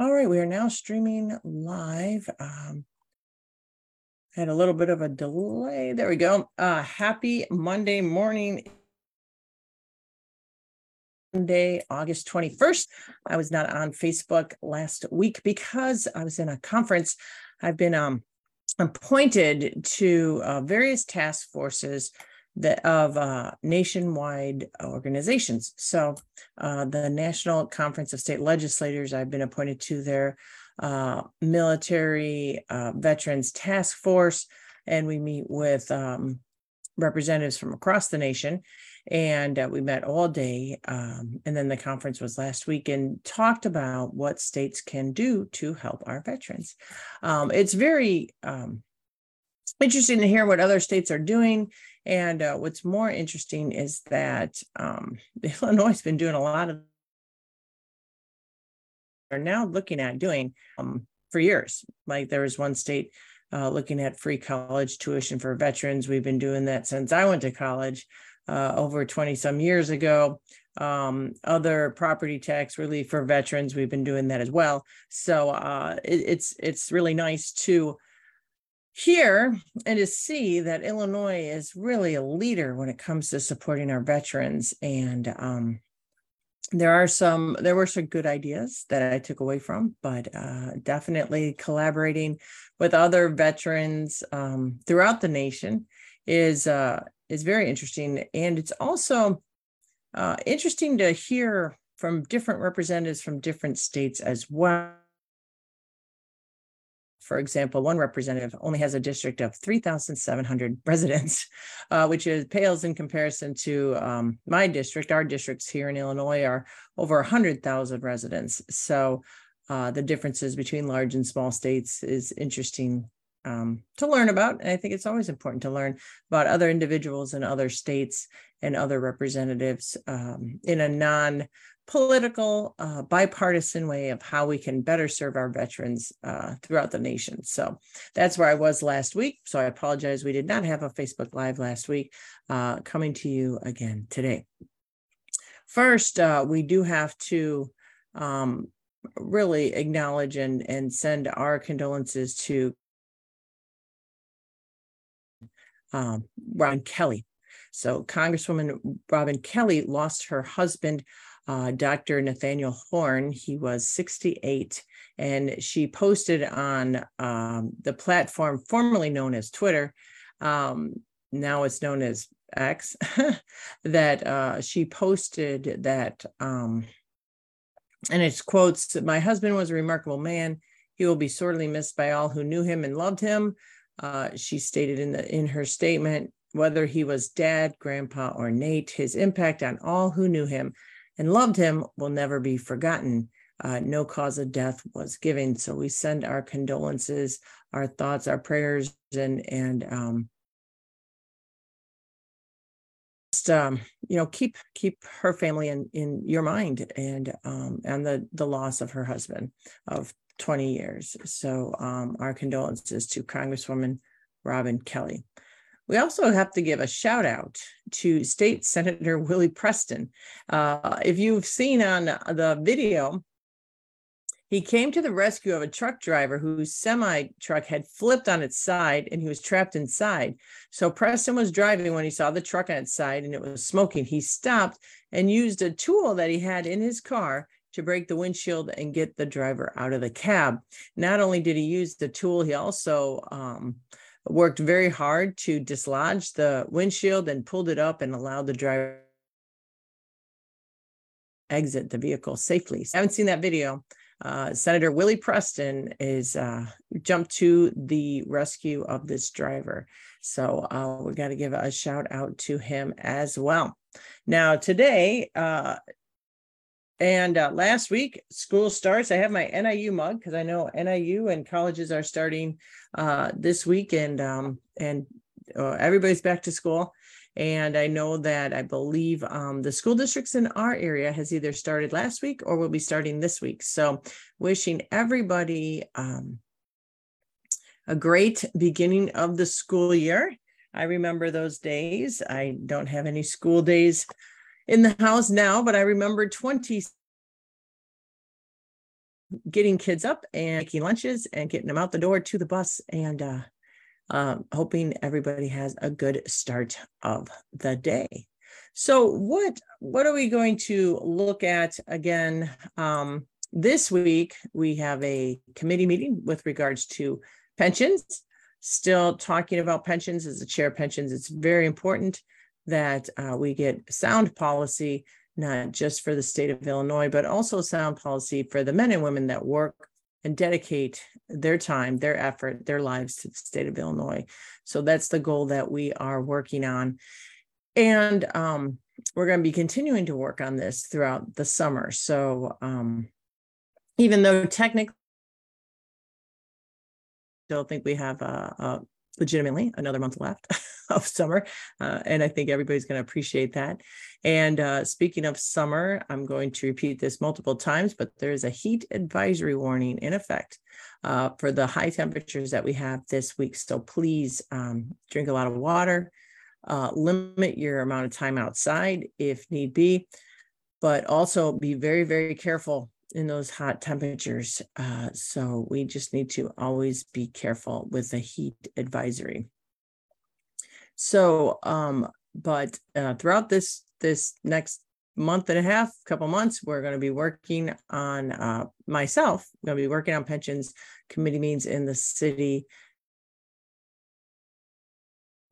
All right, we are now streaming live. Um, had a little bit of a delay. There we go. Uh, happy Monday morning. Monday, August 21st. I was not on Facebook last week because I was in a conference. I've been um, appointed to uh, various task forces of uh, nationwide organizations. So, uh, the National Conference of State Legislatures, I've been appointed to their uh, military uh, veterans task force, and we meet with um, representatives from across the nation. And uh, we met all day. Um, and then the conference was last week and talked about what states can do to help our veterans. Um, it's very um, interesting to hear what other states are doing and uh, what's more interesting is that um, Illinois has been doing a lot of are now looking at doing um, for years. Like there was one state uh, looking at free college tuition for veterans. We've been doing that since I went to college uh, over 20 some years ago. Um, other property tax relief for veterans, we've been doing that as well. So uh, it, it's it's really nice to here and to see that Illinois is really a leader when it comes to supporting our veterans. And um, there are some, there were some good ideas that I took away from, but uh, definitely collaborating with other veterans um, throughout the nation is uh, is very interesting. And it's also uh, interesting to hear from different representatives from different states as well for example, one representative only has a district of 3,700 residents, uh, which is pales in comparison to um, my district. Our districts here in Illinois are over 100,000 residents. So uh, the differences between large and small states is interesting um, to learn about. And I think it's always important to learn about other individuals in other states and other representatives um, in a non political, uh, bipartisan way of how we can better serve our veterans uh, throughout the nation. So that's where I was last week. So I apologize. We did not have a Facebook Live last week. Uh, coming to you again today. First, uh, we do have to um, really acknowledge and, and send our condolences to um, Robin Kelly. So Congresswoman Robin Kelly lost her husband uh, Dr. Nathaniel Horn. He was 68, and she posted on um, the platform formerly known as Twitter, um, now it's known as X, that uh, she posted that, um, and it's quotes, My husband was a remarkable man. He will be sorely missed by all who knew him and loved him. Uh, she stated in the in her statement, whether he was dad, grandpa, or Nate, his impact on all who knew him and loved him will never be forgotten. Uh, no cause of death was given. So we send our condolences, our thoughts, our prayers, and and um, just um, you know keep keep her family in in your mind and um, and the the loss of her husband of 20 years. So um, our condolences to Congresswoman Robin Kelly. We also have to give a shout out to State Senator Willie Preston. Uh, if you've seen on the video, he came to the rescue of a truck driver whose semi truck had flipped on its side and he was trapped inside. So Preston was driving when he saw the truck on its side and it was smoking. He stopped and used a tool that he had in his car to break the windshield and get the driver out of the cab. Not only did he use the tool, he also um, worked very hard to dislodge the windshield and pulled it up and allowed the driver exit the vehicle safely. So I haven't seen that video. Uh, Senator Willie Preston is uh, jumped to the rescue of this driver. So uh, we got to give a shout out to him as well. Now today, uh, and uh, last week, school starts. I have my NIU mug because I know NIU and colleges are starting uh, this week, and um, and uh, everybody's back to school. And I know that I believe um, the school districts in our area has either started last week or will be starting this week. So, wishing everybody um, a great beginning of the school year. I remember those days. I don't have any school days in the house now, but I remember 20 getting kids up and making lunches and getting them out the door to the bus and uh, uh, hoping everybody has a good start of the day. So what what are we going to look at again? Um, this week we have a committee meeting with regards to pensions. Still talking about pensions as a chair of pensions. It's very important that uh, we get sound policy, not just for the state of Illinois, but also sound policy for the men and women that work and dedicate their time, their effort, their lives to the state of Illinois. So that's the goal that we are working on. And um, we're going to be continuing to work on this throughout the summer. So um, even though technically, don't think we have a, a legitimately another month left of summer. Uh, and I think everybody's going to appreciate that. And uh, speaking of summer, I'm going to repeat this multiple times, but there's a heat advisory warning in effect uh, for the high temperatures that we have this week. So please um, drink a lot of water, uh, limit your amount of time outside if need be, but also be very, very careful in those hot temperatures. Uh, so we just need to always be careful with the heat advisory. So, um, but uh, throughout this this next month and a half, couple months, we're going to be working on uh, myself. I'm going to be working on pensions committee meetings in the city.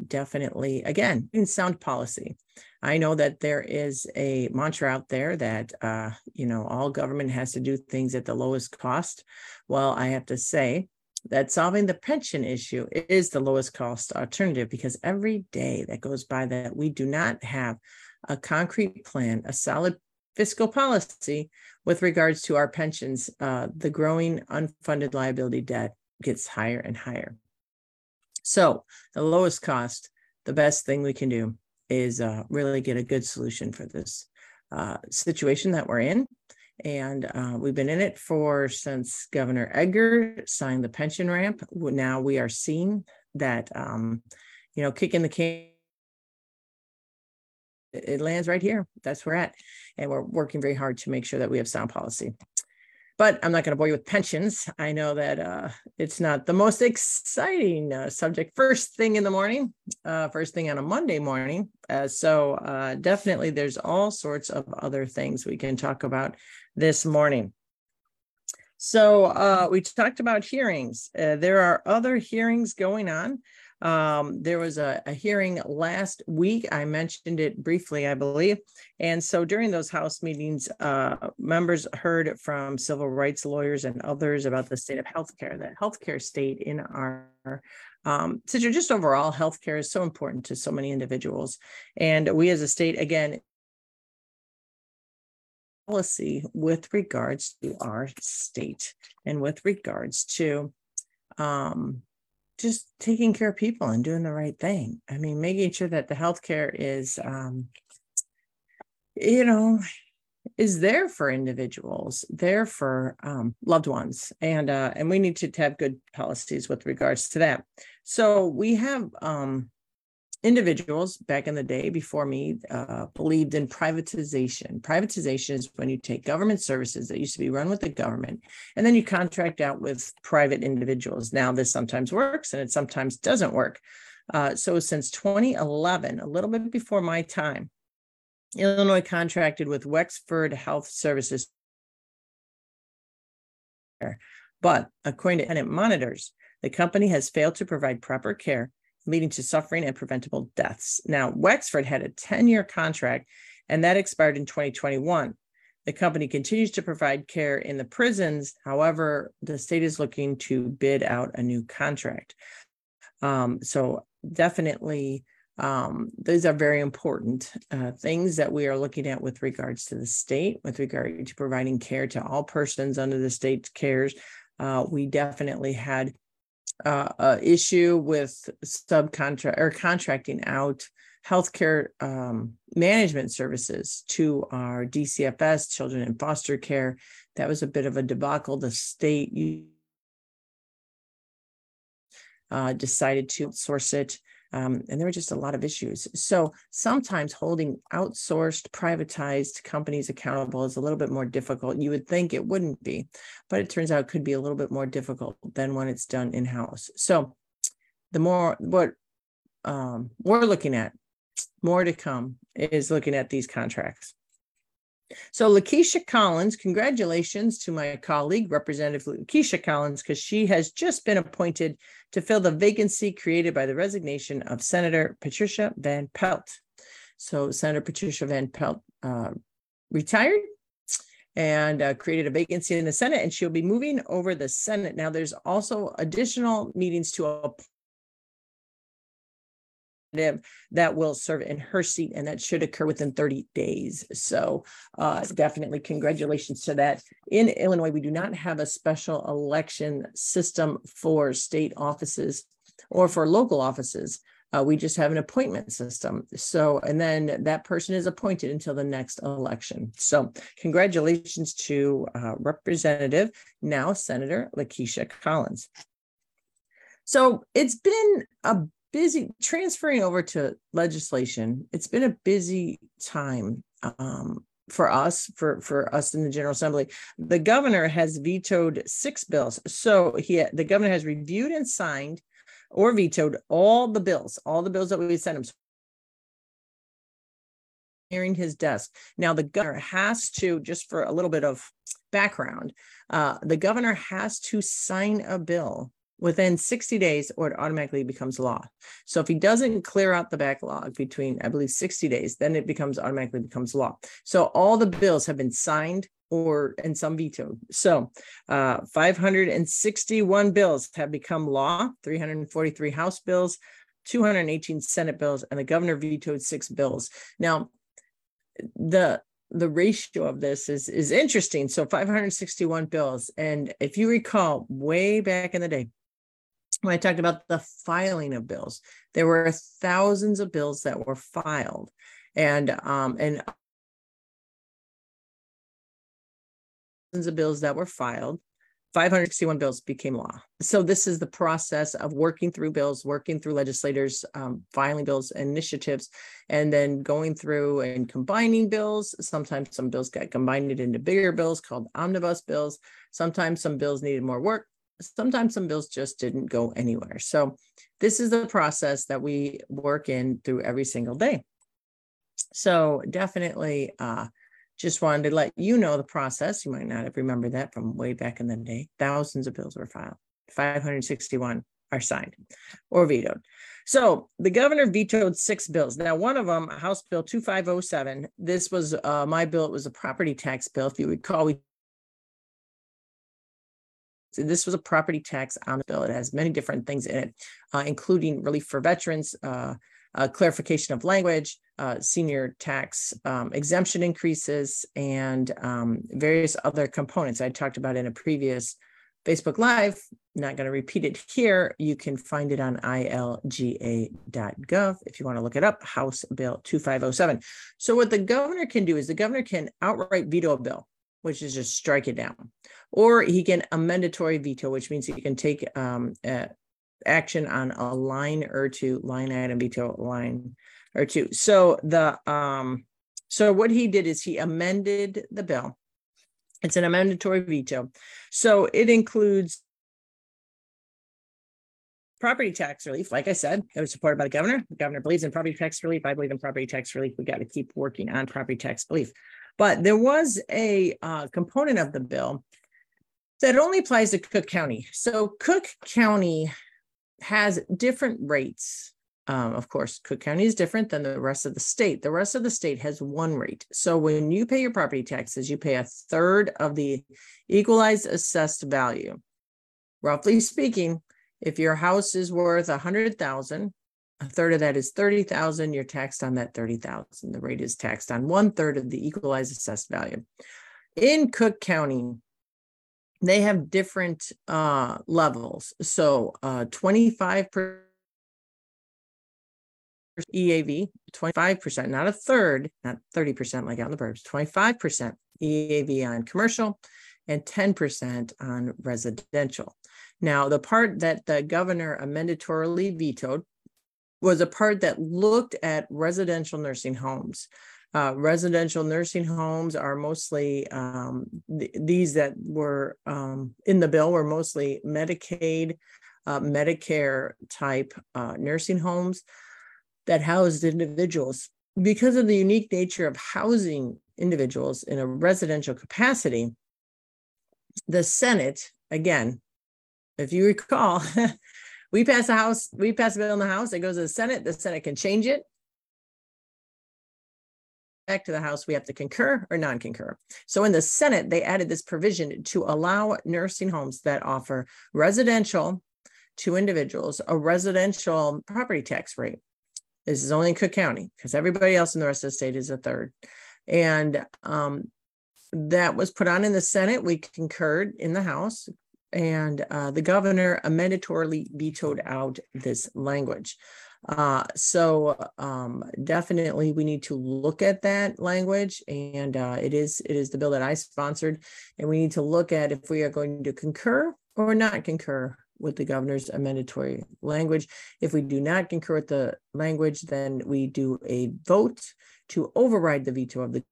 Definitely, again, in sound policy. I know that there is a mantra out there that, uh, you know, all government has to do things at the lowest cost. Well, I have to say that solving the pension issue is the lowest cost alternative because every day that goes by that we do not have a concrete plan, a solid fiscal policy with regards to our pensions, uh, the growing unfunded liability debt gets higher and higher. So, the lowest cost, the best thing we can do is uh, really get a good solution for this uh, situation that we're in. And uh, we've been in it for since Governor Edgar signed the pension ramp. Now we are seeing that, um, you know, kicking the can. It lands right here. That's where we're at. And we're working very hard to make sure that we have sound policy but I'm not going to bore you with pensions. I know that uh, it's not the most exciting uh, subject first thing in the morning, uh, first thing on a Monday morning. Uh, so uh, definitely there's all sorts of other things we can talk about this morning. So uh, we talked about hearings. there are other hearings going on. Um, there was a, a, hearing last week. I mentioned it briefly, I believe. And so during those House meetings, uh, members heard from civil rights lawyers and others about the state of healthcare, the healthcare state in our um, so just overall, healthcare is so important to so many individuals. And we as a state, again, policy with regards to our state and with regards to um, just taking care of people and doing the right thing. I mean, making sure that the healthcare is, um, you know, is there for individuals, there for um, loved ones, and uh, and we need to have good policies with regards to that. So we have um, individuals back in the day before me uh, believed in privatization. Privatization is when you take government services that used to be run with the government and then you contract out with private individuals. Now, this sometimes works and it sometimes doesn't work. Uh, so, since 2011, a little bit before my time, Illinois contracted with Wexford Health Sources. But according to tenant monitors, the company has failed to provide proper care leading to suffering and preventable deaths. Now, Wexford had a 10 year contract, and that expired in 2021. The company continues to provide care in the prisons. However, the state is looking to bid out a new contract. Um, so, definitely, um, these are very important uh, things that we are looking at with regards to the state, with regard to providing care to all persons under the state's cares. Uh, we definitely had uh, uh, issue with subcontract or contracting out healthcare um, management services to our DCFS, children in foster care. That was a bit of a debacle. The state uh, decided to source it. Um, and there were just a lot of issues. So sometimes holding outsourced, privatized companies accountable is a little bit more difficult. You would think it wouldn't be, but it turns out it could be a little bit more difficult than when it's done in house. So the more what um, we're looking at, more to come, is looking at these contracts. So Lakesia Collins, congratulations to my colleague, Representative Lakesia Collins, because she has just been appointed to fill the vacancy created by the resignation of Senator Patricia Van Pelt. So Senator Patricia Van Pelt uh, retired and uh, created a vacancy in the Senate, and she'll be moving over the Senate. Now, there's also additional meetings to that will serve in her seat, and that should occur within 30 days. So, uh, definitely congratulations to that. In Illinois, we do not have a special election system for state offices or for local offices. Uh, we just have an appointment system. So, and then that person is appointed until the next election. So, congratulations to uh, Representative, now Senator Lakesia Collins. So, it's been a busy transferring over to legislation. It's been a busy time um, for us, for for us in the General Assembly. The governor has vetoed six bills. So he, the governor has reviewed and signed or vetoed all the bills, all the bills that we sent him. Hearing his desk. Now the governor has to, just for a little bit of background, uh, the governor has to sign a bill within 60 days or it automatically becomes law. So if he doesn't clear out the backlog between, I believe, 60 days, then it becomes automatically becomes law. So all the bills have been signed or and some vetoed. So uh, 561 bills have become law, 343 House bills, 218 Senate bills, and the governor vetoed six bills. Now, the the ratio of this is is interesting. So 561 bills, and if you recall, way back in the day, when I talked about the filing of bills, there were thousands of bills that were filed, and um, and thousands of bills that were filed. 561 bills became law. So this is the process of working through bills, working through legislators, um, filing bills, initiatives, and then going through and combining bills. Sometimes some bills got combined into bigger bills called omnibus bills. Sometimes some bills needed more work sometimes some bills just didn't go anywhere. So this is the process that we work in through every single day. So definitely uh, just wanted to let you know the process. You might not have remembered that from way back in the day. Thousands of bills were filed, 561 are signed or vetoed. So the governor vetoed six bills. Now, one of them, House Bill 2507, this was uh, my bill. It was a property tax bill. If you recall, we so this was a property tax on the bill. It has many different things in it, uh, including relief for veterans, uh, uh, clarification of language, uh, senior tax um, exemption increases, and um, various other components I talked about in a previous Facebook Live. Not going to repeat it here. You can find it on ilga.gov if you want to look it up, House Bill 2507. So, what the governor can do is the governor can outright veto a bill which is just strike it down. Or he can amendatory veto, which means he can take um, uh, action on a line or two, line item veto line or two. So the um, so what he did is he amended the bill. It's an amendatory veto. So it includes property tax relief. Like I said, it was supported by the governor. The governor believes in property tax relief. I believe in property tax relief. We got to keep working on property tax relief. But there was a uh, component of the bill that only applies to Cook County. So Cook County has different rates. Um, of course, Cook County is different than the rest of the state. The rest of the state has one rate. So when you pay your property taxes, you pay a third of the equalized assessed value. Roughly speaking, if your house is worth hundred thousand a third of that is 30,000. You're taxed on that 30,000. The rate is taxed on one third of the equalized assessed value. In Cook County, they have different uh, levels. So uh, 25% EAV, 25%, not a third, not 30% like out in the burbs, 25% EAV on commercial and 10% on residential. Now, the part that the governor amendatorily vetoed was a part that looked at residential nursing homes. Uh, residential nursing homes are mostly um, th- these that were um, in the bill were mostly Medicaid, uh, Medicare type uh, nursing homes that housed individuals. Because of the unique nature of housing individuals in a residential capacity, the Senate, again, if you recall, we pass a house, we pass a bill in the House, it goes to the Senate, the Senate can change it. Back to the House, we have to concur or non-concur. So in the Senate, they added this provision to allow nursing homes that offer residential to individuals a residential property tax rate. This is only in Cook County because everybody else in the rest of the state is a third. And um, that was put on in the Senate. We concurred in the House, and uh, the governor amendatorily vetoed out this language. Uh, so um, definitely we need to look at that language, and uh, it is it is the bill that I sponsored, and we need to look at if we are going to concur or not concur with the governor's amendatory language. If we do not concur with the language, then we do a vote to override the veto of the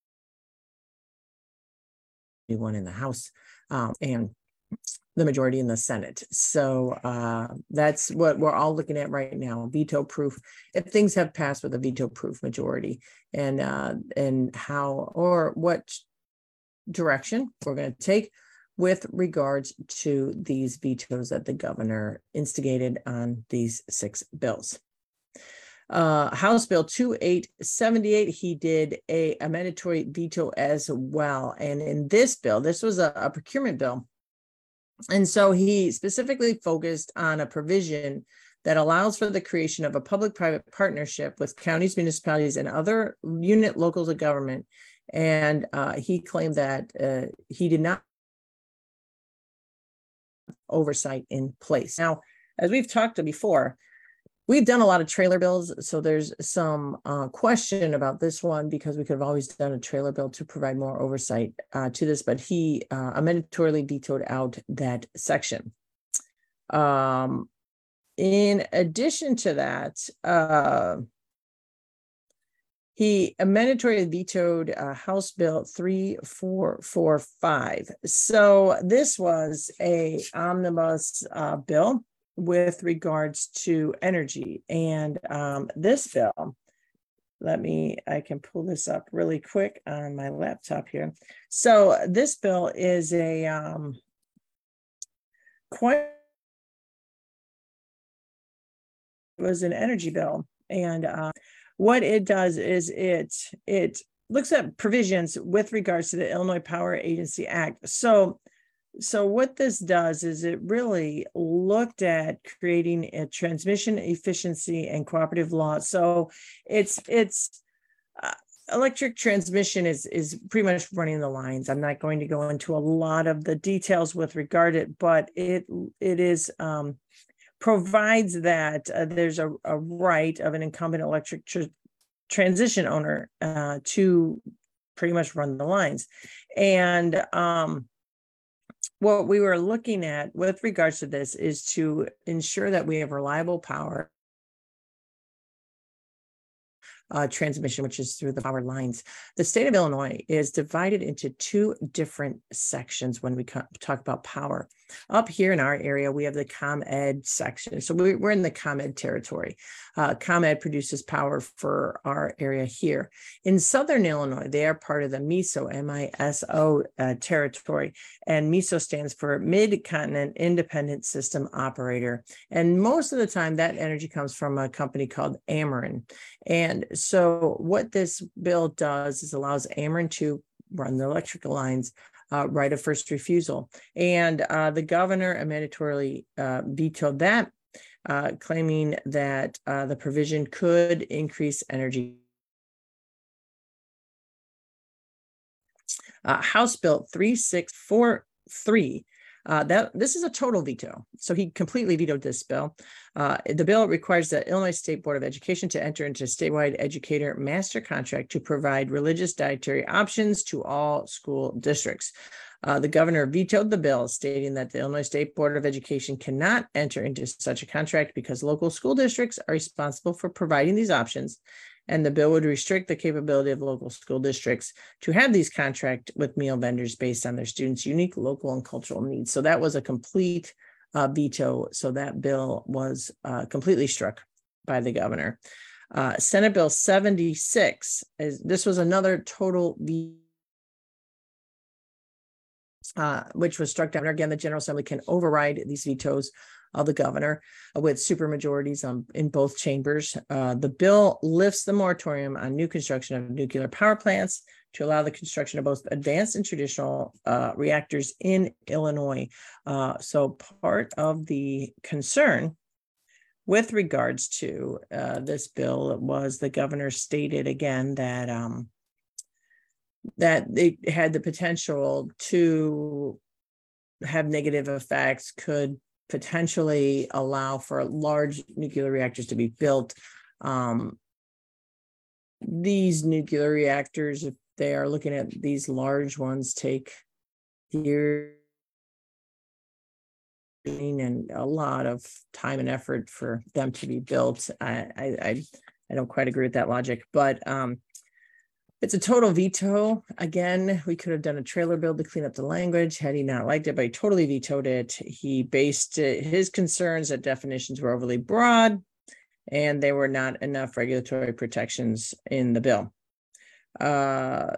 one in the House um, and the majority in the Senate. So uh, that's what we're all looking at right now: veto proof. If things have passed with a veto proof majority, and uh, and how or what direction we're going to take with regards to these vetoes that the governor instigated on these six bills uh, House Bill 2878, he did a, a mandatory veto as well. And in this bill, this was a, a procurement bill. And so he specifically focused on a provision that allows for the creation of a public private partnership with counties, municipalities, and other unit locals of government. And uh, he claimed that uh, he did not oversight in place. Now, as we've talked to before, we've done a lot of trailer bills so there's some uh, question about this one because we could have always done a trailer bill to provide more oversight uh, to this but he uh, amendatorily vetoed out that section um, in addition to that uh, he amendatorily vetoed uh, House Bill 3445. So this was a omnibus uh, bill with regards to energy. And um, this bill, let me, I can pull this up really quick on my laptop here. So this bill is a um, quite was an energy bill. And uh, what it does is it it looks at provisions with regards to the Illinois Power Agency Act. So so what this does is it really looked at creating a transmission efficiency and cooperative law. So it's it's uh, electric transmission is is pretty much running the lines. I'm not going to go into a lot of the details with regard it but it it is um, provides that uh, there's a, a right of an incumbent electric tr- transition owner uh, to pretty much run the lines. And um, what we were looking at with regards to this is to ensure that we have reliable power uh, transmission, which is through the power lines. The state of Illinois is divided into two different sections when we talk about power. Up here in our area, we have the ComEd section. So we're in the ComEd territory. Uh, ComEd produces power for our area here. In Southern Illinois, they are part of the MISO, M-I-S-O uh, territory. And MISO stands for Mid-Continent Independent System Operator. And most of the time, that energy comes from a company called Ameren. And so what this bill does is allows Ameren to run the electrical lines uh, right of first refusal. And uh, the governor mandatorily uh, vetoed that, uh, claiming that uh, the provision could increase energy. Uh, House Bill 3643 Uh, that this is a total veto. So he completely vetoed this bill. Uh, the bill requires the Illinois State Board of Education to enter into a statewide educator master contract to provide religious dietary options to all school districts. Uh, the governor vetoed the bill, stating that the Illinois State Board of Education cannot enter into such a contract because local school districts are responsible for providing these options and the bill would restrict the capability of local school districts to have these contract with meal vendors based on their students' unique local and cultural needs. So that was a complete uh, veto. So that bill was uh, completely struck by the governor. Uh, Senate Bill 76 is this was another total veto. Uh, which was struck down. Again, the General Assembly can override these vetoes of the governor with supermajorities um, in both chambers. Uh, the bill lifts the moratorium on new construction of nuclear power plants to allow the construction of both advanced and traditional uh, reactors in Illinois. Uh, so, part of the concern with regards to uh, this bill was the governor stated again that um, that it had the potential to have negative effects, could potentially allow for large nuclear reactors to be built. Um, these nuclear reactors, if they are looking at these large ones, take years and a lot of time and effort for them to be built. I I I, don't quite agree with that logic, but um, it's a total veto. Again, we could have done a trailer bill to clean up the language had he not liked it, but he totally vetoed it. He based his concerns that definitions were overly broad and there were not enough regulatory protections in the bill. Uh,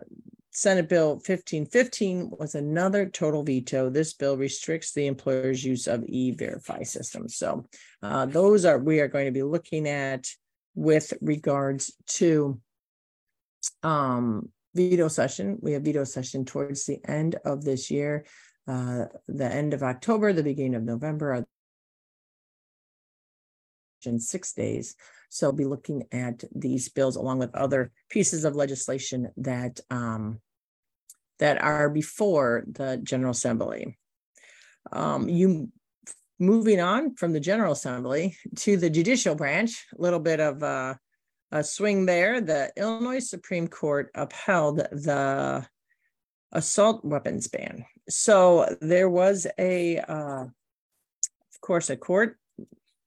Senate Bill 1515 was another total veto. This bill restricts the employer's use of e-verify systems. So uh, those are we are going to be looking at with regards to um, veto session. We have veto session towards the end of this year, uh, the end of October, the beginning of November. In six days. So I'll be looking at these bills along with other pieces of legislation that um, that are before the General Assembly. Um, you moving on from the General Assembly to the judicial branch, a little bit of uh, a swing there. The Illinois Supreme Court upheld the assault weapons ban. So there was a, uh, of course, a court.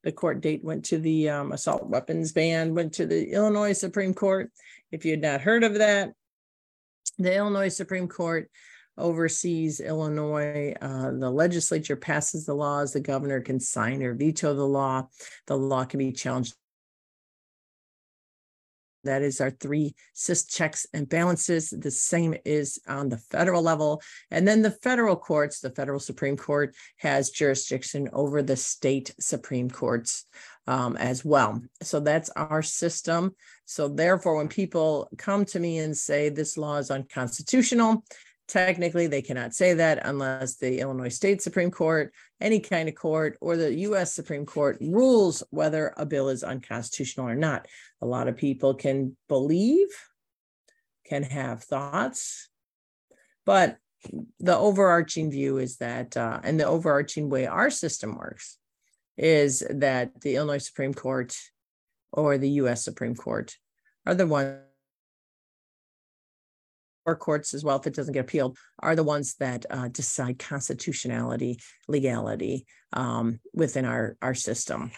The court date went to the um, assault weapons ban, went to the Illinois Supreme Court. If you had not heard of that, the Illinois Supreme Court oversees Illinois. Uh, the legislature passes the laws. The governor can sign or veto the law. The law can be challenged that is our three SIS checks and balances. The same is on the federal level. And then the federal courts, the federal Supreme Court has jurisdiction over the state Supreme Courts um, as well. So that's our system. So therefore, when people come to me and say this law is unconstitutional, Technically, they cannot say that unless the Illinois State Supreme Court, any kind of court, or the US Supreme Court rules whether a bill is unconstitutional or not. A lot of people can believe, can have thoughts, but the overarching view is that, uh, and the overarching way our system works is that the Illinois Supreme Court or the US Supreme Court are the ones or courts as well, if it doesn't get appealed, are the ones that uh, decide constitutionality, legality um, within our, our system.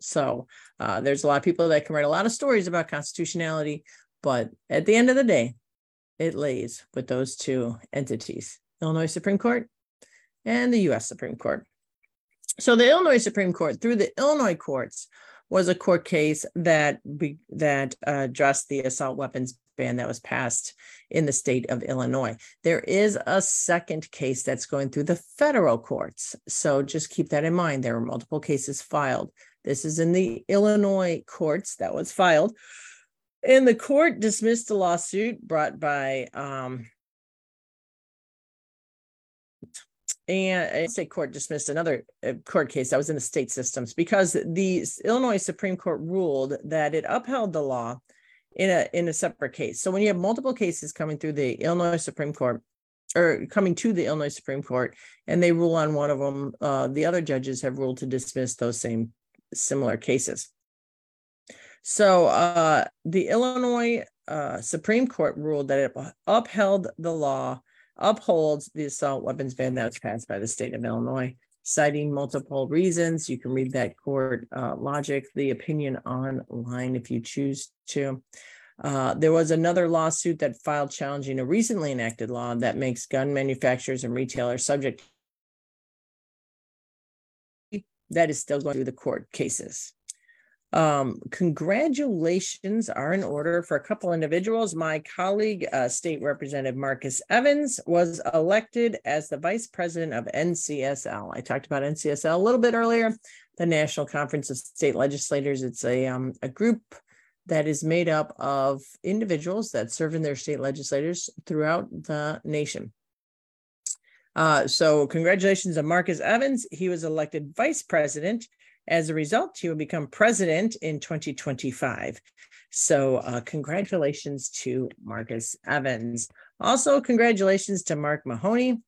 So uh, there's a lot of people that can write a lot of stories about constitutionality, but at the end of the day, it lays with those two entities, Illinois Supreme Court and the US Supreme Court. So the Illinois Supreme Court, through the Illinois courts, was a court case that be, that uh, addressed the assault weapons ban that was passed in the state of Illinois. There is a second case that's going through the federal courts. So just keep that in mind. There were multiple cases filed. This is in the Illinois courts that was filed. And the court dismissed a lawsuit brought by um, and state court dismissed another uh, court case that was in the state systems because the Illinois Supreme Court ruled that it upheld the law in a in a separate case. So when you have multiple cases coming through the Illinois Supreme Court, or coming to the Illinois Supreme Court, and they rule on one of them. Uh, the other judges have ruled to dismiss those same similar cases. So uh, the Illinois uh, Supreme Court ruled that it upheld the law, upholds the assault weapons ban that was passed by the state of Illinois, citing multiple reasons. You can read that court uh, logic, the opinion online if you choose to. Uh, there was another lawsuit that filed challenging a recently enacted law that makes gun manufacturers and retailers subject that is still going through the court cases. Um, congratulations are in order for a couple individuals. My colleague, uh, State Representative Marcus Evans, was elected as the Vice President of NCSL. I talked about NCSL a little bit earlier, the National Conference of State Legislatures. It's a, um, a group that is made up of individuals that serve in their state legislators throughout the nation. Uh, so, congratulations to Marcus Evans. He was elected vice president. As a result, he will become president in 2025. So, uh, congratulations to Marcus Evans. Also, congratulations to Mark Mahoney,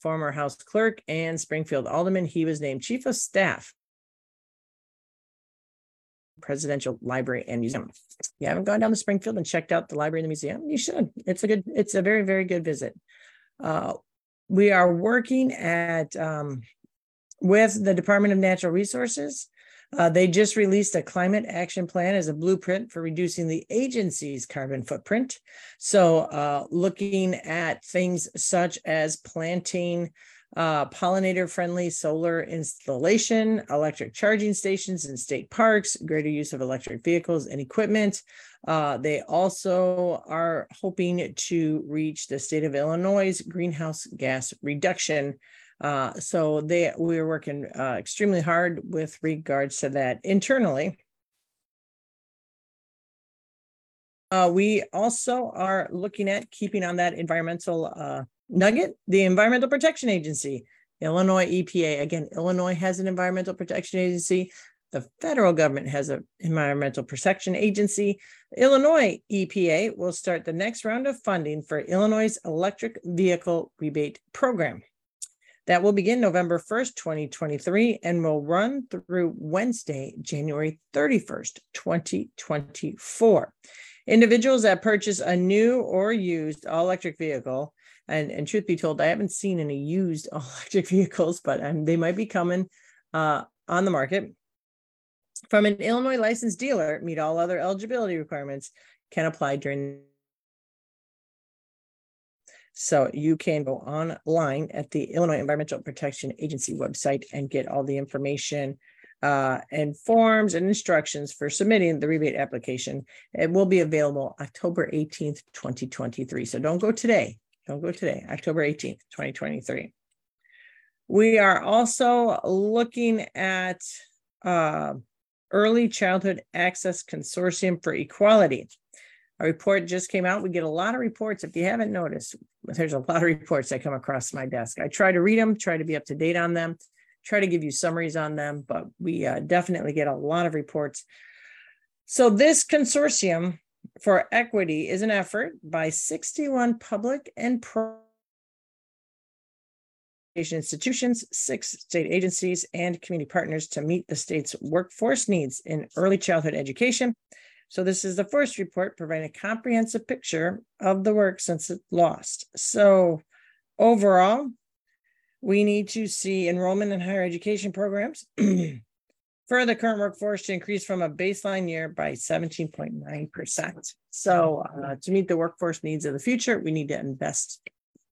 former House clerk and Springfield alderman. He was named chief of staff Presidential Library and Museum. If you haven't gone down to Springfield and checked out the library and the museum, you should. It's a good, it's a very, very good visit. Uh, we are working at um, with the Department of Natural Resources. Uh, they just released a climate action plan as a blueprint for reducing the agency's carbon footprint. So, uh, looking at things such as planting uh, pollinator friendly solar installation, electric charging stations in state parks, greater use of electric vehicles and equipment. Uh, they also are hoping to reach the state of Illinois' greenhouse gas reduction. Uh, so they we are working uh, extremely hard with regards to that internally. Uh, we also are looking at keeping on that environmental uh, nugget, the Environmental Protection Agency, Illinois EPA. Again, Illinois has an environmental protection agency. The federal government has an environmental protection agency. Illinois EPA will start the next round of funding for Illinois' electric vehicle rebate program. That will begin November 1st, 2023, and will run through Wednesday, January 31st, 2024. Individuals that purchase a new or used all electric vehicle and and truth be told, I haven't seen any used all electric vehicles, but um, they might be coming uh, on the market. From an Illinois licensed dealer, meet all other eligibility requirements, can apply during. So you can go online at the Illinois Environmental Protection Agency website and get all the information uh, and forms and instructions for submitting the rebate application. It will be available October 18th, 2023. So don't go today. Don't go today, October 18th, 2023. We are also looking at uh, Early Childhood Access Consortium for Equity. A report just came out. We get a lot of reports. If you haven't noticed, there's a lot of reports that come across my desk. I try to read them, try to be up to date on them, try to give you summaries on them, but we uh, definitely get a lot of reports. So, this consortium for equity is an effort by 61 public and private institutions, six state agencies, and community partners to meet the state's workforce needs in early childhood education. So, this is the first report providing a comprehensive picture of the work since it lost. So, overall, we need to see enrollment in higher education programs for the current workforce to increase from a baseline year by 17.9%. So, uh, to meet the workforce needs of the future, we need to invest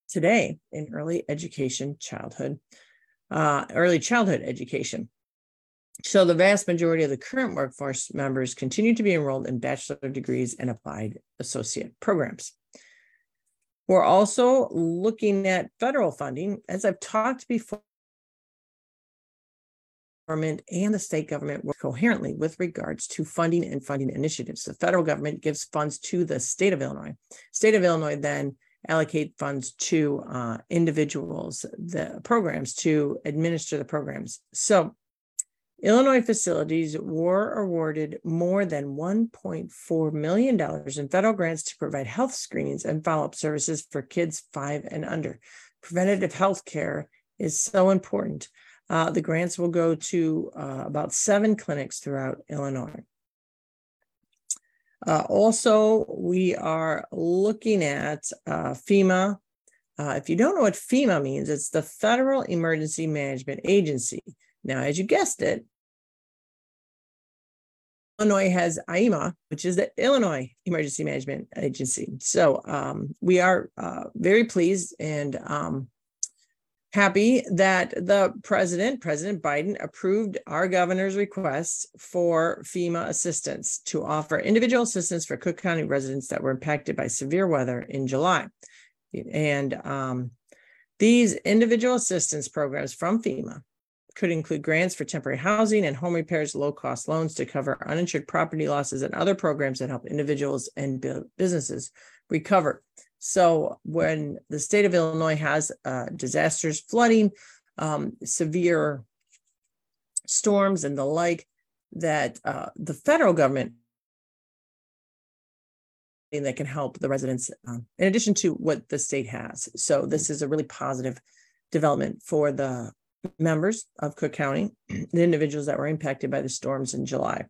today in early education, childhood, uh, early childhood education. So, the vast majority of the current workforce members continue to be enrolled in bachelor degrees and applied associate programs. We're also looking at federal funding. As I've talked before, government and the state government work coherently with regards to funding and funding initiatives. The federal government gives funds to the state of Illinois. State of Illinois then allocate funds to uh, individuals, the programs to administer the programs. So Illinois facilities were awarded more than $1.4 million in federal grants to provide health screenings and follow up services for kids five and under. Preventative health care is so important. Uh, the grants will go to uh, about seven clinics throughout Illinois. Uh, also, we are looking at uh, FEMA. Uh, if you don't know what FEMA means, it's the Federal Emergency Management Agency. Now, as you guessed it, Illinois has IEMA, which is the Illinois Emergency Management Agency. So um, we are uh, very pleased and um, happy that the president, President Biden, approved our governor's request for FEMA assistance to offer individual assistance for Cook County residents that were impacted by severe weather in July. And um, these individual assistance programs from FEMA could include grants for temporary housing and home repairs, low cost loans to cover uninsured property losses, and other programs that help individuals and businesses recover. So, when the state of Illinois has uh, disasters, flooding, um, severe storms, and the like, that uh, the federal government that can help the residents um, in addition to what the state has. So this is a really positive development for the members of Cook County, the individuals that were impacted by the storms in July.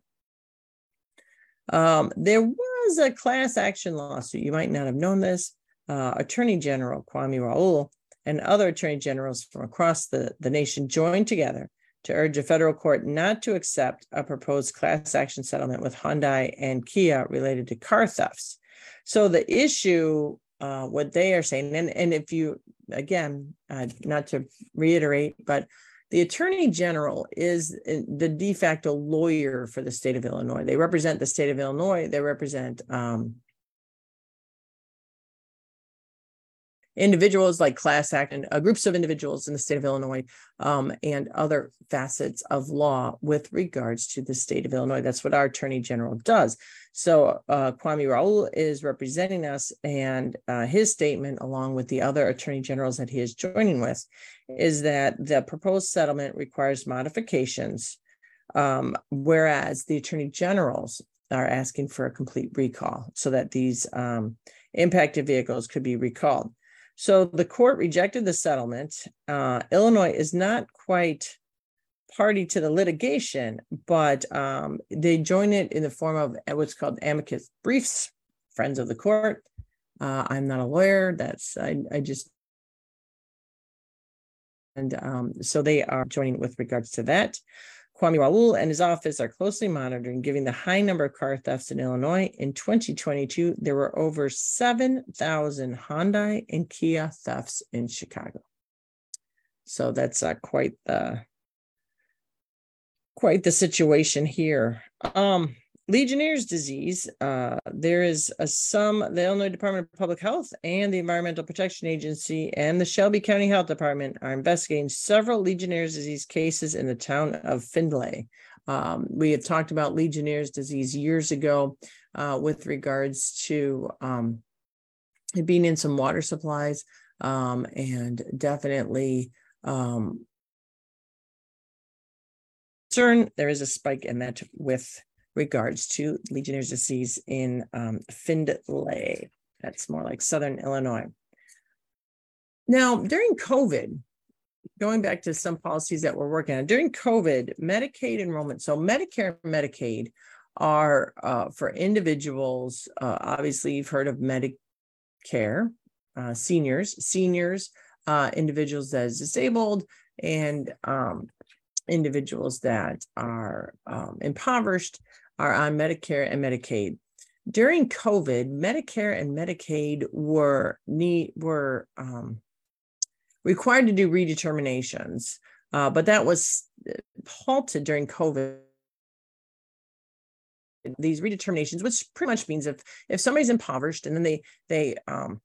Um, there was a class action lawsuit. You might not have known this. Uh, Attorney General Kwame Raoul and other attorney generals from across the, the nation joined together to urge a federal court not to accept a proposed class action settlement with Hyundai and Kia related to car thefts. So the issue, uh, what they are saying, and, and if you again, uh, not to reiterate, but the attorney general is uh, the de facto lawyer for the state of Illinois. They represent the state of Illinois. They represent um, individuals like class act and uh, groups of individuals in the state of Illinois um, and other facets of law with regards to the state of Illinois. That's what our attorney general does. So uh, Kwame Raoul is representing us, and uh, his statement, along with the other attorney generals that he is joining with, is that the proposed settlement requires modifications, um, whereas the attorney generals are asking for a complete recall so that these um, impacted vehicles could be recalled. So the court rejected the settlement. Uh, Illinois is not quite party to the litigation, but um, they join it in the form of what's called amicus briefs, friends of the court. Uh, I'm not a lawyer. That's I, I just and um, so they are joining with regards to that. Kwame Raoul and his office are closely monitoring, given the high number of car thefts in Illinois. In 2022, there were over 7,000 Hyundai and Kia thefts in Chicago. So that's uh, quite the quite the situation here. Um, Legionnaire's disease, uh, there is a some, the Illinois Department of Public Health and the Environmental Protection Agency and the Shelby County Health Department are investigating several Legionnaire's disease cases in the town of Findlay. Um, we had talked about Legionnaire's disease years ago uh, with regards to um, being in some water supplies um, and definitely um, concern there is a spike in that with regards to Legionnaire's disease in um, Findlay. That's more like Southern Illinois. Now, during COVID, going back to some policies that we're working on, during COVID, Medicaid enrollment, so Medicare and Medicaid are uh, for individuals, uh, obviously, you've heard of Medicare, uh, seniors, seniors, uh, individuals that is disabled, and um, individuals that are um, impoverished are on Medicare and Medicaid. During COVID, Medicare and Medicaid were need were um, required to do redeterminations, uh, but that was halted during COVID. These redeterminations, which pretty much means if if somebody's impoverished and then they they um,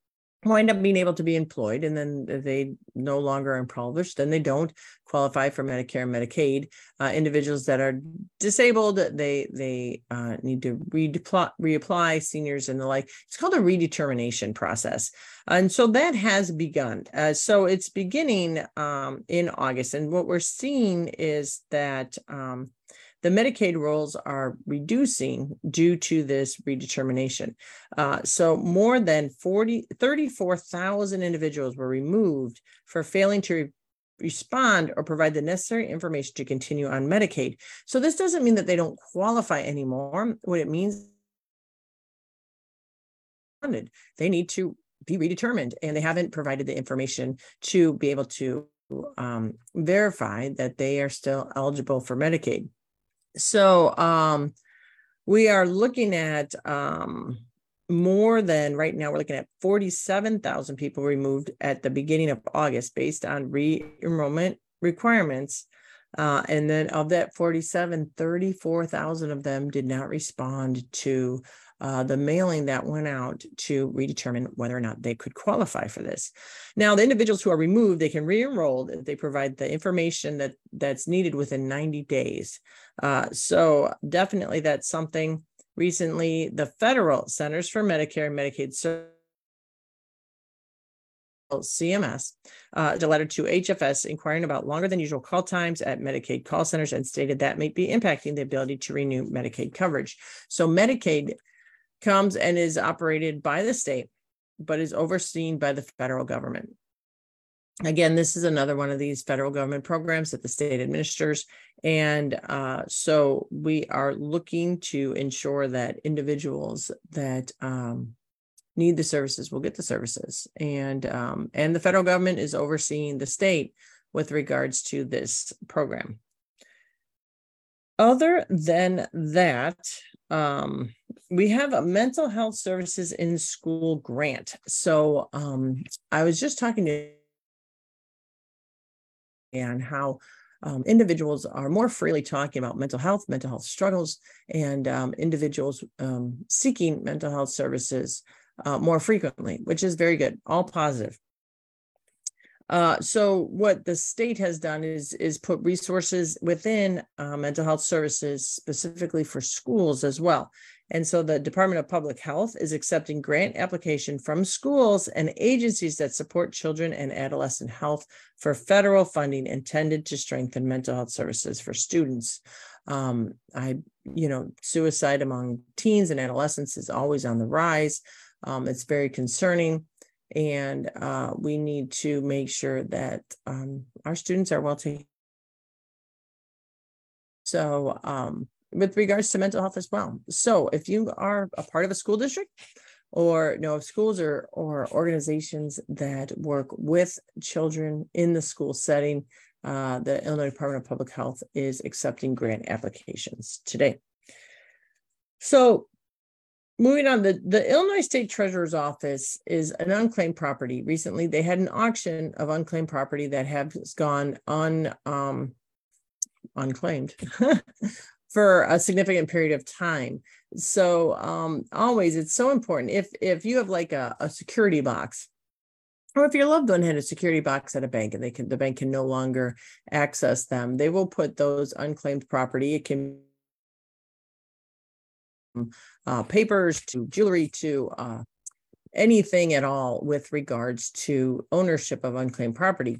wind up being able to be employed and then they no longer are impoverished then they don't qualify for medicare and medicaid. Uh, individuals that are disabled they they uh, need to reapply seniors and the like. It's called a redetermination process. And so that has begun. Uh, so it's beginning um, in august. And what we're seeing is that um, the Medicaid rolls are reducing due to this redetermination. Uh, so more than 40, 34,000 individuals were removed for failing to re- respond or provide the necessary information to continue on Medicaid. So this doesn't mean that they don't qualify anymore. What it means they need to be redetermined and they haven't provided the information to be able to um, verify that they are still eligible for Medicaid. So um, we are looking at um, more than right now, we're looking at 47,000 people removed at the beginning of August based on re enrollment requirements. Uh, and then of that 47, 34,000 of them did not respond to uh, the mailing that went out to redetermine whether or not they could qualify for this. Now, the individuals who are removed, they can re-enroll if they provide the information that that's needed within 90 days. Uh, so definitely that's something. Recently, the federal Centers for Medicare and Medicaid Services CMS uh, a letter to HFS inquiring about longer than usual call times at Medicaid call centers and stated that may be impacting the ability to renew Medicaid coverage. So Medicaid comes and is operated by the state, but is overseen by the federal government. Again, this is another one of these federal government programs that the state administers. And uh, so we are looking to ensure that individuals that um, need the services will get the services. And, um, and the federal government is overseeing the state with regards to this program. Other than that, um, we have a mental health services in school grant. So um, I was just talking to and how um, individuals are more freely talking about mental health, mental health struggles, and um, individuals um, seeking mental health services uh, more frequently, which is very good, all positive. Uh, so what the state has done is is put resources within uh, mental health services specifically for schools as well. And so the Department of Public Health is accepting grant application from schools and agencies that support children and adolescent health for federal funding intended to strengthen mental health services for students. Um, I, you know, suicide among teens and adolescents is always on the rise. Um, it's very concerning and uh, we need to make sure that um, our students are well taken. So, um, with regards to mental health as well. So, if you are a part of a school district, or know of schools or or organizations that work with children in the school setting, uh, the Illinois Department of Public Health is accepting grant applications today. So moving on, the, the Illinois State Treasurer's Office is an unclaimed property. Recently, they had an auction of unclaimed property that has gone un, um, unclaimed for a significant period of time. So um, always, it's so important. If if you have like a, a security box, or if your loved one had a security box at a bank and they can the bank can no longer access them, they will put those unclaimed property. It can uh, papers to jewelry to uh, anything at all with regards to ownership of unclaimed property.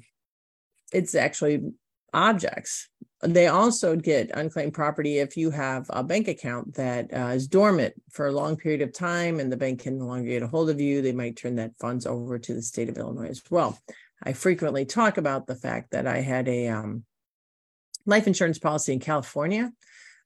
It's actually objects. They also get unclaimed property if you have a bank account that uh, is dormant for a long period of time and the bank can no longer get a hold of you. They might turn that funds over to the state of Illinois as well. I frequently talk about the fact that I had a um, life insurance policy in California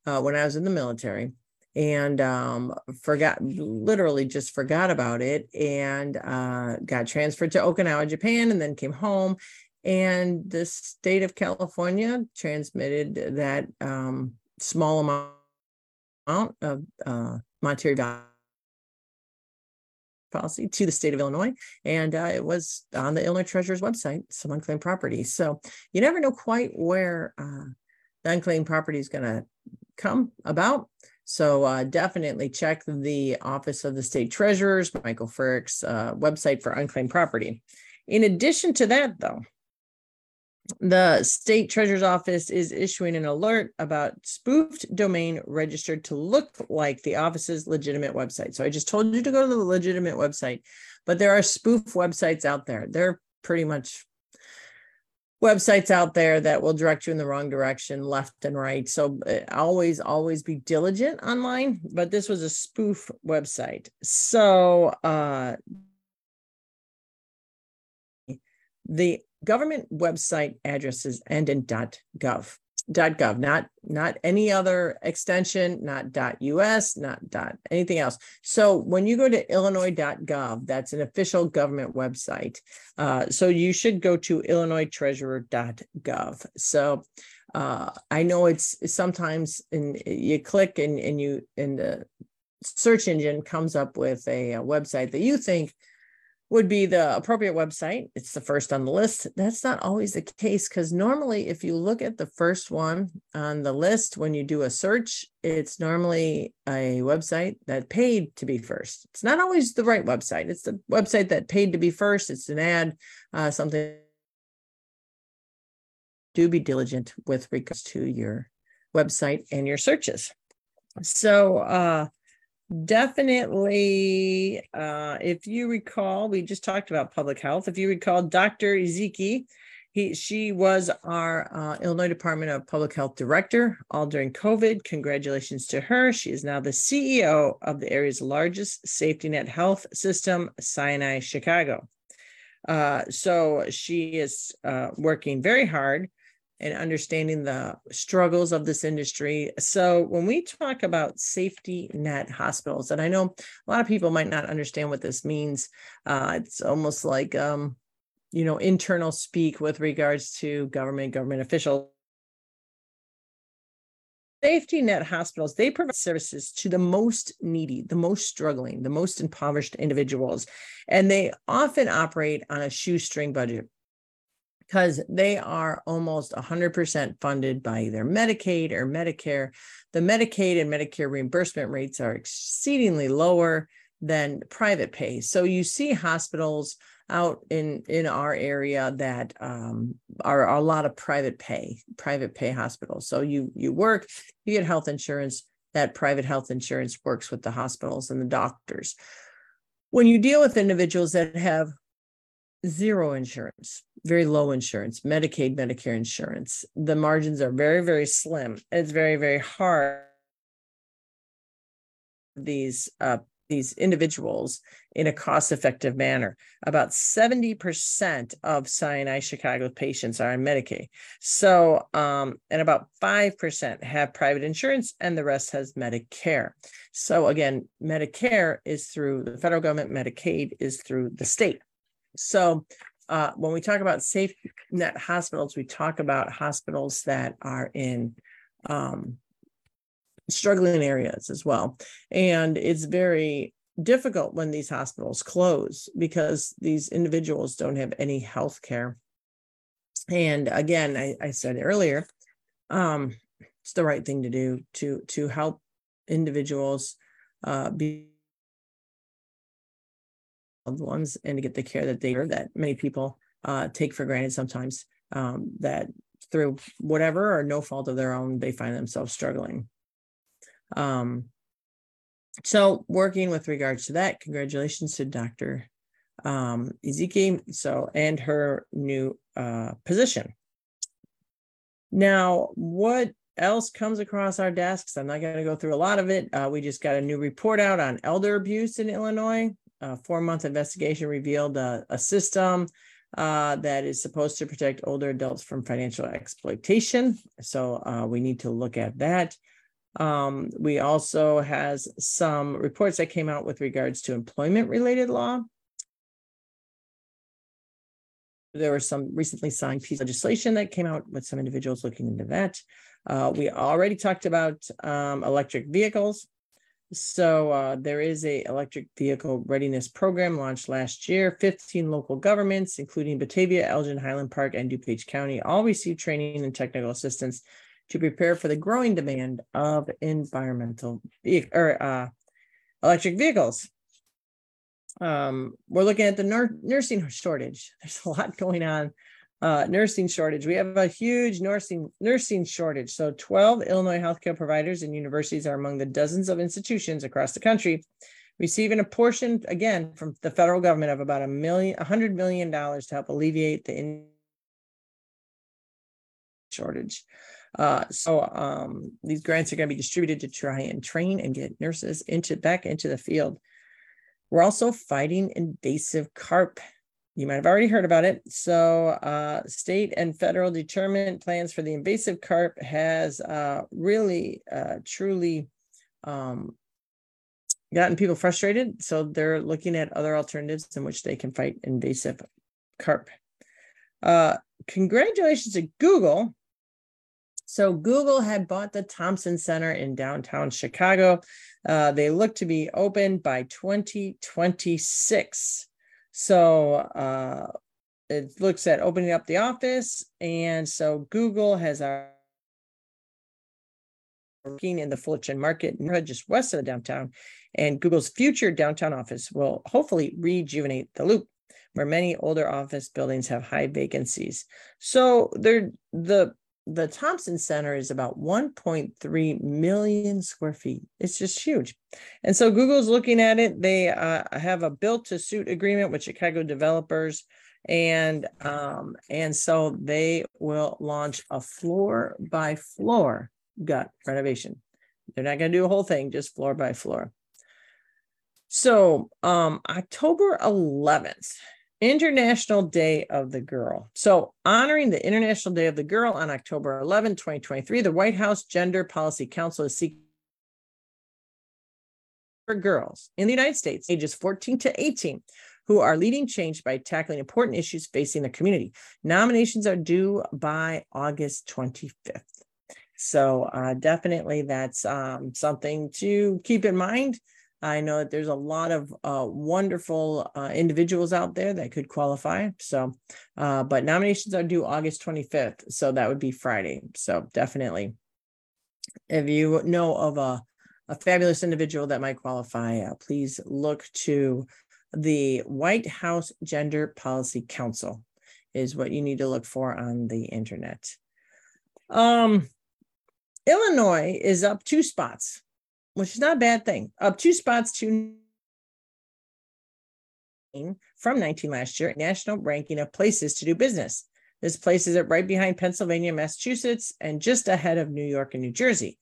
uh, when I was in the military and um, forgot literally just forgot about it and uh, got transferred to Okinawa, Japan, and then came home. And the state of California transmitted that um, small amount of uh, monetary value policy to the state of Illinois, and uh, it was on the Illinois Treasurer's website, some unclaimed property. So you never know quite where uh, the unclaimed property is going to come about. So uh, definitely check the Office of the State Treasurers, Michael Frerichs' uh, website for unclaimed property. In addition to that, though, the state treasurer's office is issuing an alert about spoofed domain registered to look like the office's legitimate website. So I just told you to go to the legitimate website, but there are spoof websites out there. They're pretty much websites out there that will direct you in the wrong direction, left and right. So uh, always, always be diligent online. But this was a spoof website. So uh, the government website addresses end in .gov. .gov, not not any other extension, not .us, not dot anything else. So when you go to illinois.gov, that's an official government website. Uh, so you should go to illinoistreasurer.gov. So uh, I know it's sometimes in you click and and you in the search engine comes up with a, a website that you think would be the appropriate website. It's the first on the list. That's not always the case because normally, if you look at the first one on the list when you do a search, it's normally a website that paid to be first. It's not always the right website. It's the website that paid to be first. It's an ad, uh, something. Do be diligent with regards to your website and your searches. So, uh, Definitely. Uh, if you recall, we just talked about public health. If you recall, Dr. Ezike, he, she was our uh, Illinois Department of Public Health director all during COVID. Congratulations to her. She is now the CEO of the area's largest safety net health system, Sinai Chicago. Uh, so she is uh, working very hard and understanding the struggles of this industry. So, when we talk about safety net hospitals, and I know a lot of people might not understand what this means, uh, it's almost like, um, you know, internal speak with regards to government, government officials. Safety net hospitals, they provide services to the most needy, the most struggling, the most impoverished individuals, and they often operate on a shoestring budget because they are almost 100% funded by either Medicaid or Medicare. The Medicaid and Medicare reimbursement rates are exceedingly lower than private pay. So you see hospitals out in in our area that um, are, are a lot of private pay, private pay hospitals. So you you work, you get health insurance. That private health insurance works with the hospitals and the doctors. When you deal with individuals that have zero insurance, very low insurance, Medicaid, Medicare insurance. The margins are very, very slim. It's very, very hard these uh, these individuals in a cost-effective manner. About 70% of Sinai Chicago patients are on Medicaid. So, um, and about 5% have private insurance and the rest has Medicare. So again, Medicare is through the federal government, Medicaid is through the state. So uh, when we talk about safe net hospitals, we talk about hospitals that are in um, struggling areas as well. And it's very difficult when these hospitals close because these individuals don't have any health care. And again, I, I said earlier, um, it's the right thing to do to to help individuals uh, be loved ones and to get the care that they are that many people uh, take for granted sometimes um, that through whatever or no fault of their own they find themselves struggling. Um, so working with regards to that congratulations to dr um, so and her new uh, position. Now what else comes across our desks? I'm not going to go through a lot of it. Uh, we just got a new report out on elder abuse in illinois a four month investigation revealed a, a system uh, that is supposed to protect older adults from financial exploitation. So uh, we need to look at that. Um, we also has some reports that came out with regards to employment related law. There was some recently signed piece of legislation that came out with some individuals looking into that. Uh, we already talked about um, electric vehicles. So uh, there is a electric vehicle readiness program launched last year. 15 local governments, including Batavia, Elgin, Highland Park, and DuPage County, all received training and technical assistance to prepare for the growing demand of environmental or uh, electric vehicles. Um, we're looking at the nur- nursing shortage. There's a lot going on uh, nursing shortage. We have a huge nursing nursing shortage. So 12 Illinois healthcare providers and universities are among the dozens of institutions across the country receiving a portion again from the federal government of about a million, a hundred million dollars to help alleviate the shortage. Uh, so um, these grants are going to be distributed to try and train and get nurses into back into the field. We're also fighting invasive carp. You might have already heard about it. So, uh, state and federal determined plans for the invasive carp has uh, really, uh, truly um, gotten people frustrated. So they're looking at other alternatives in which they can fight invasive carp. Uh, congratulations to Google so Google had bought the Thompson Center in downtown Chicago. Uh, they look to be open by 2026. So uh, it looks at opening up the office. And so Google has our working in the Fulton Market just west of the downtown. And Google's future downtown office will hopefully rejuvenate the loop where many older office buildings have high vacancies. So they're the the Thompson Center is about 1.3 million square feet. It's just huge. And so Google's looking at it. They uh, have a built to suit agreement with Chicago developers. And um, and so they will launch a floor by floor gut renovation. They're not going to do a whole thing, just floor by floor. So um, October 11th International Day of the Girl. So, honoring the International Day of the Girl on October 11, 2023, the White House Gender Policy Council is seeking for girls in the United States, ages 14 to 18, who are leading change by tackling important issues facing the community. Nominations are due by August 25th. So, uh, definitely that's um, something to keep in mind. I know that there's a lot of uh, wonderful uh, individuals out there that could qualify. So, uh, but nominations are due August 25th. So that would be Friday. So definitely, if you know of a, a fabulous individual that might qualify, uh, please look to the White House Gender Policy Council is what you need to look for on the internet. Um, Illinois is up two spots which is not a bad thing. Up two spots to from 19 last year, national ranking of places to do business. This places it right behind Pennsylvania, Massachusetts, and just ahead of New York and New Jersey.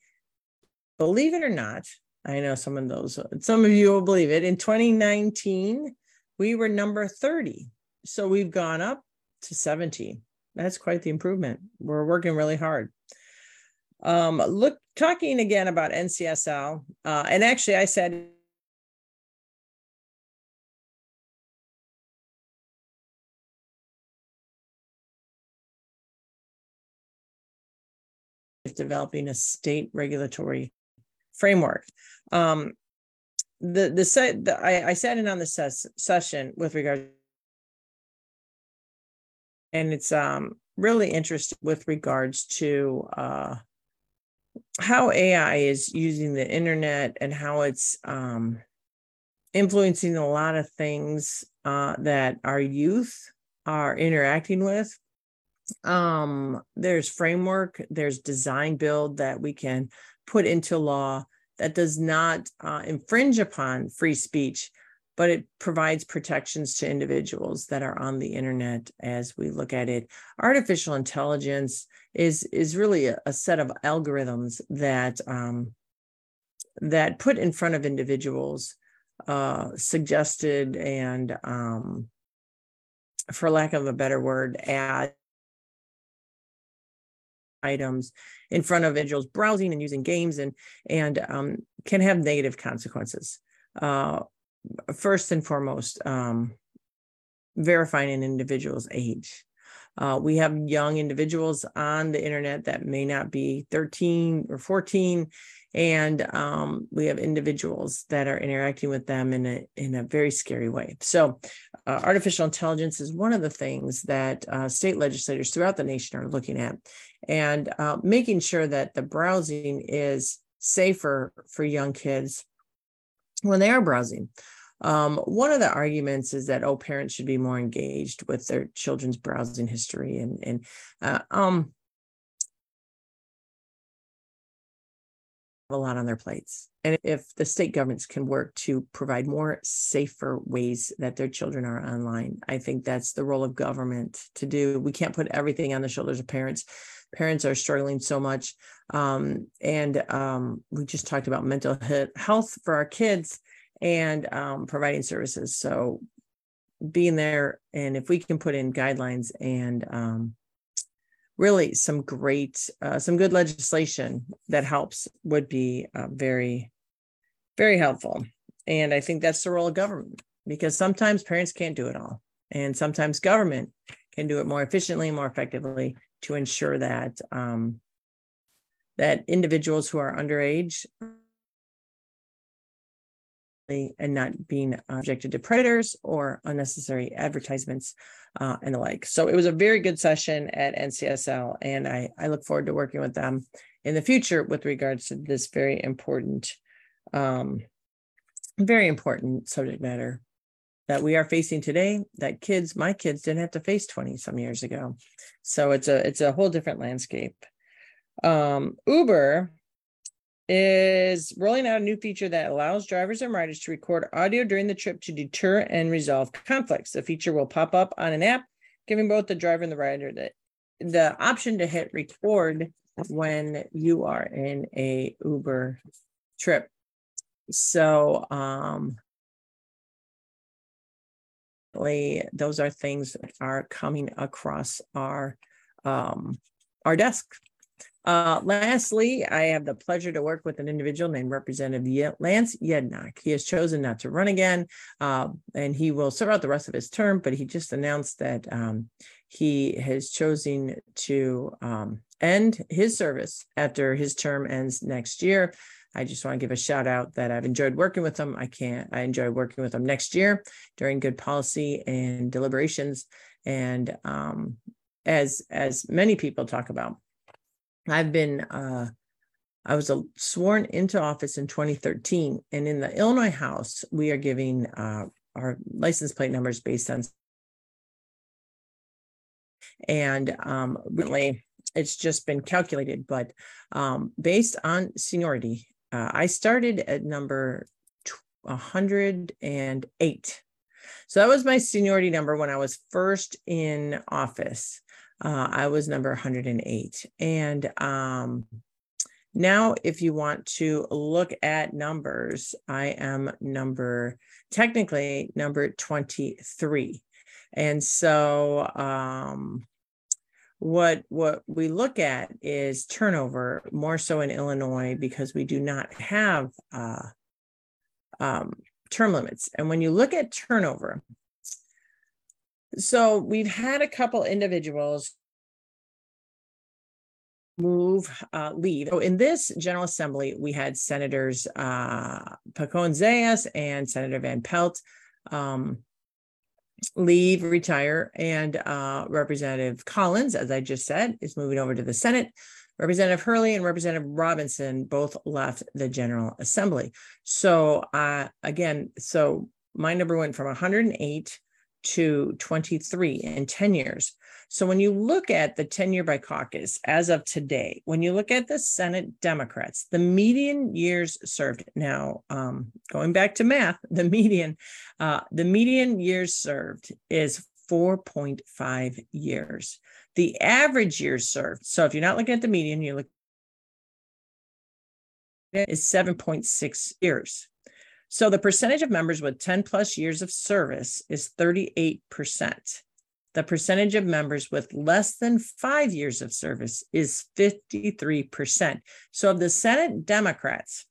Believe it or not, I know some of those, some of you will believe it. In 2019, we were number 30. So we've gone up to 17. That's quite the improvement. We're working really hard. Um, look, talking again about NCSL, uh, and actually, I said developing a state regulatory framework. Um, the the set I, I sat in on the ses- session with regard, and it's um really interesting with regards to uh, how AI is using the internet and how it's um, influencing a lot of things uh, that our youth are interacting with. Um, there's framework, there's design build that we can put into law that does not uh, infringe upon free speech, but it provides protections to individuals that are on the internet as we look at it. Artificial intelligence is is really a, a set of algorithms that um, that put in front of individuals uh, suggested and um, for lack of a better word ad items in front of individuals browsing and using games and and um, can have negative consequences uh, first and foremost um, verifying an individual's age uh, we have young individuals on the internet that may not be 13 or 14, and um, we have individuals that are interacting with them in a in a very scary way. So, uh, artificial intelligence is one of the things that uh, state legislators throughout the nation are looking at, and uh, making sure that the browsing is safer for young kids when they are browsing. Um, one of the arguments is that oh, parents should be more engaged with their children's browsing history, and and uh, um, a lot on their plates. And if the state governments can work to provide more safer ways that their children are online, I think that's the role of government to do. We can't put everything on the shoulders of parents. Parents are struggling so much. Um, and um, we just talked about mental health for our kids and um, providing services. So being there, and if we can put in guidelines and um, really some great, uh, some good legislation that helps would be uh, very, very helpful. And I think that's the role of government because sometimes parents can't do it all. And sometimes government can do it more efficiently more effectively to ensure that um, that individuals who are underage and not being subjected to predators or unnecessary advertisements uh, and the like. So it was a very good session at NCSL, and I, I look forward to working with them in the future with regards to this very important, um, very important subject matter that we are facing today that kids, my kids didn't have to face 20 some years ago. So it's a it's a whole different landscape. Um, Uber is rolling out a new feature that allows drivers and riders to record audio during the trip to deter and resolve conflicts. The feature will pop up on an app, giving both the driver and the rider the, the option to hit record when you are in a Uber trip. So um those are things that are coming across our um our desk uh, lastly, I have the pleasure to work with an individual named Representative Lance Yednock. He has chosen not to run again, uh, and he will serve out the rest of his term, but he just announced that um, he has chosen to um, end his service after his term ends next year. I just want to give a shout out that I've enjoyed working with them. I can't, I enjoy working with them next year during good policy and deliberations. And um, as as many people talk about, I've been uh, I was a, sworn into office in 2013, and in the Illinois House, we are giving uh, our license plate numbers based on, and um, really, it's just been calculated, but um, based on seniority, uh, I started at number 108. So that was my seniority number when I was first in office uh, I was number 108. And um, now, if you want to look at numbers, I am number, technically, number 23. And so, um, what what we look at is turnover more so in Illinois because we do not have uh, um, term limits. And when you look at turnover, so we've had a couple individuals move uh, leave. So in this General Assembly, we had Senators uh, Pacione-Zayas and Senator Van Pelt um, leave, retire, and uh, Representative Collins, as I just said, is moving over to the Senate. Representative Hurley and Representative Robinson both left the General Assembly. So uh, again, so my number went from 108 to 23 in 10 years. So when you look at the tenure by caucus as of today, when you look at the Senate Democrats, the median years served now, um, going back to math, the median, uh, the median years served is 4.5 years. The average years served. So if you're not looking at the median, you look is 7.6 years. So the percentage of members with 10 plus years of service is 38%. The percentage of members with less than five years of service is 53%. So of the Senate Democrats,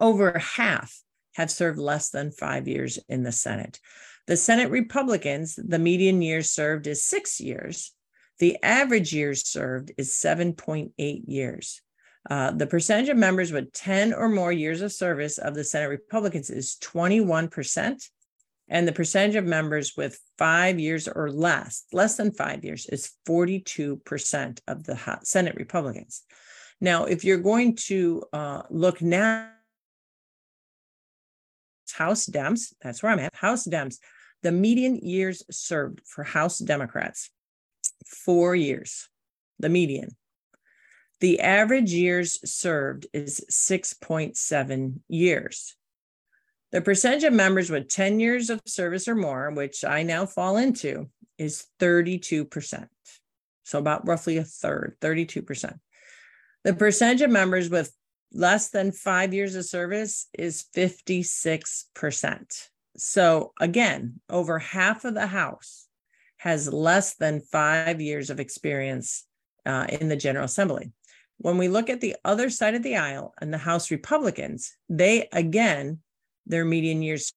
over half have served less than five years in the Senate. The Senate Republicans, the median years served is six years. The average years served is 7.8 years. Uh, the percentage of members with 10 or more years of service of the Senate Republicans is 21%. And the percentage of members with five years or less, less than five years, is 42% of the Senate Republicans. Now, if you're going to uh, look now, House Dems, that's where I'm at, House Dems, the median years served for House Democrats, four years, the median. The average years served is 6.7 years. The percentage of members with 10 years of service or more, which I now fall into, is 32%. So about roughly a third, 32%. The percentage of members with less than five years of service is 56%. So again, over half of the House has less than five years of experience uh, in the General Assembly. When we look at the other side of the aisle and the House Republicans, they again, their median years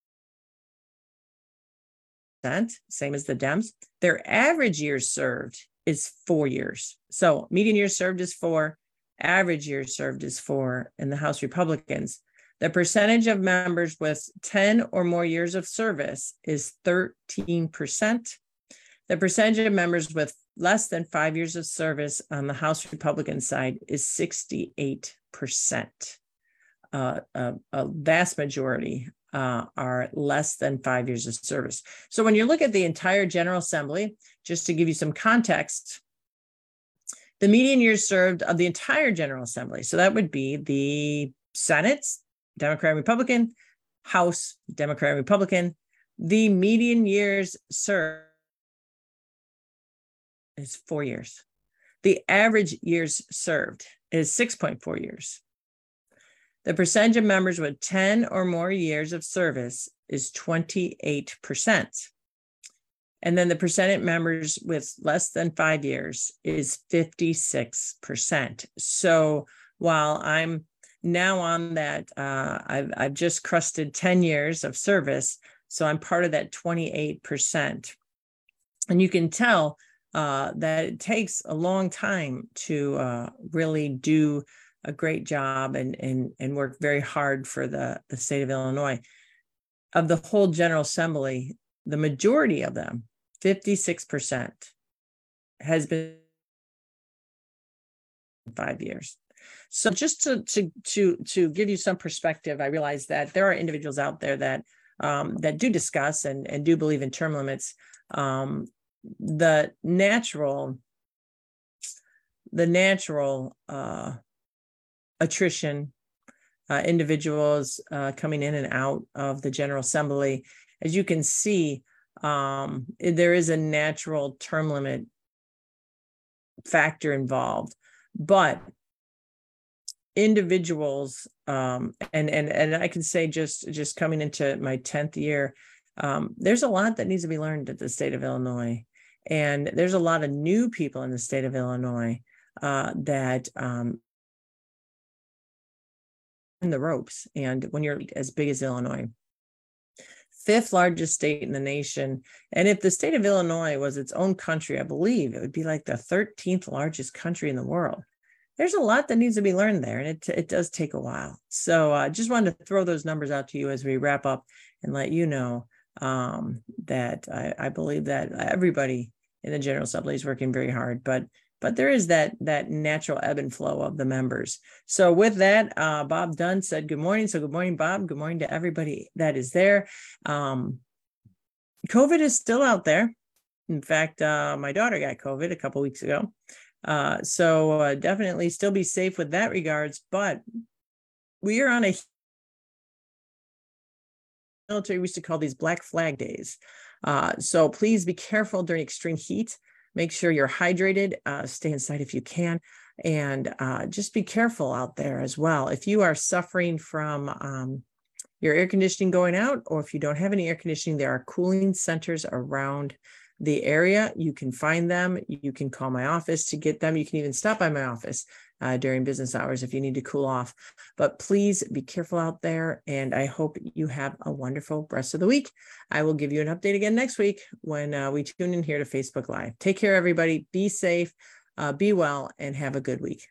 same as the Dems, their average years served is four years. So median years served is four, average years served is four in the House Republicans. The percentage of members with 10 or more years of service is 13%. The percentage of members with less than five years of service on the House Republican side is 68%. Uh, a, a, vast majority uh, are less than five years of service. So when you look at the entire General Assembly, just to give you some context, the median years served of the entire General Assembly, so that would be the Senate, Democrat and Republican, House, Democrat and Republican, the median years served is four years. The average years served is 6.4 years. The percentage of members with 10 or more years of service is 28%. And then the percentage of members with less than five years is 56%. So while I'm now on that, uh, I've, I've just crusted 10 years of service. So I'm part of that 28%. And you can tell uh, that it takes a long time to uh, really do a great job and, and, and work very hard for the, the state of Illinois. Of the whole General Assembly, the majority of them, 56%, has been five years. So just to to to to give you some perspective, I realize that there are individuals out there that um, that do discuss and and do believe in term limits. Um, the natural the natural uh, attrition uh, individuals uh, coming in and out of the general assembly as you can see um, there is a natural term limit factor involved. But individuals um, and and and i can say just just coming into my 10th year um, there's a lot that needs to be learned at the state of illinois and there's a lot of new people in the state of Illinois uh, that um, in the ropes. And when you're as big as Illinois, fifth largest state in the nation. And if the state of Illinois was its own country, I believe it would be like the 13th largest country in the world. There's a lot that needs to be learned there, and it, it does take a while. So I uh, just wanted to throw those numbers out to you as we wrap up and let you know um, that I, I believe that everybody in the General Assembly is working very hard, but but there is that that natural ebb and flow of the members. So with that, uh, Bob Dunn said good morning. So good morning, Bob. Good morning to everybody that is there. Um, COVID is still out there. In fact, uh, my daughter got COVID a couple weeks ago. Uh, so uh, definitely still be safe with that regards. But we are on a military we used to call these black flag days uh, so please be careful during extreme heat. Make sure you're hydrated. Uh, stay inside if you can. And uh, just be careful out there as well. If you are suffering from um, your air conditioning going out, or if you don't have any air conditioning, there are cooling centers around the area. You can find them. You can call my office to get them. You can even stop by my office uh, during business hours if you need to cool off. But please be careful out there. And I hope you have a wonderful rest of the week. I will give you an update again next week when uh, we tune in here to Facebook Live. Take care, everybody. Be safe, uh, be well, and have a good week.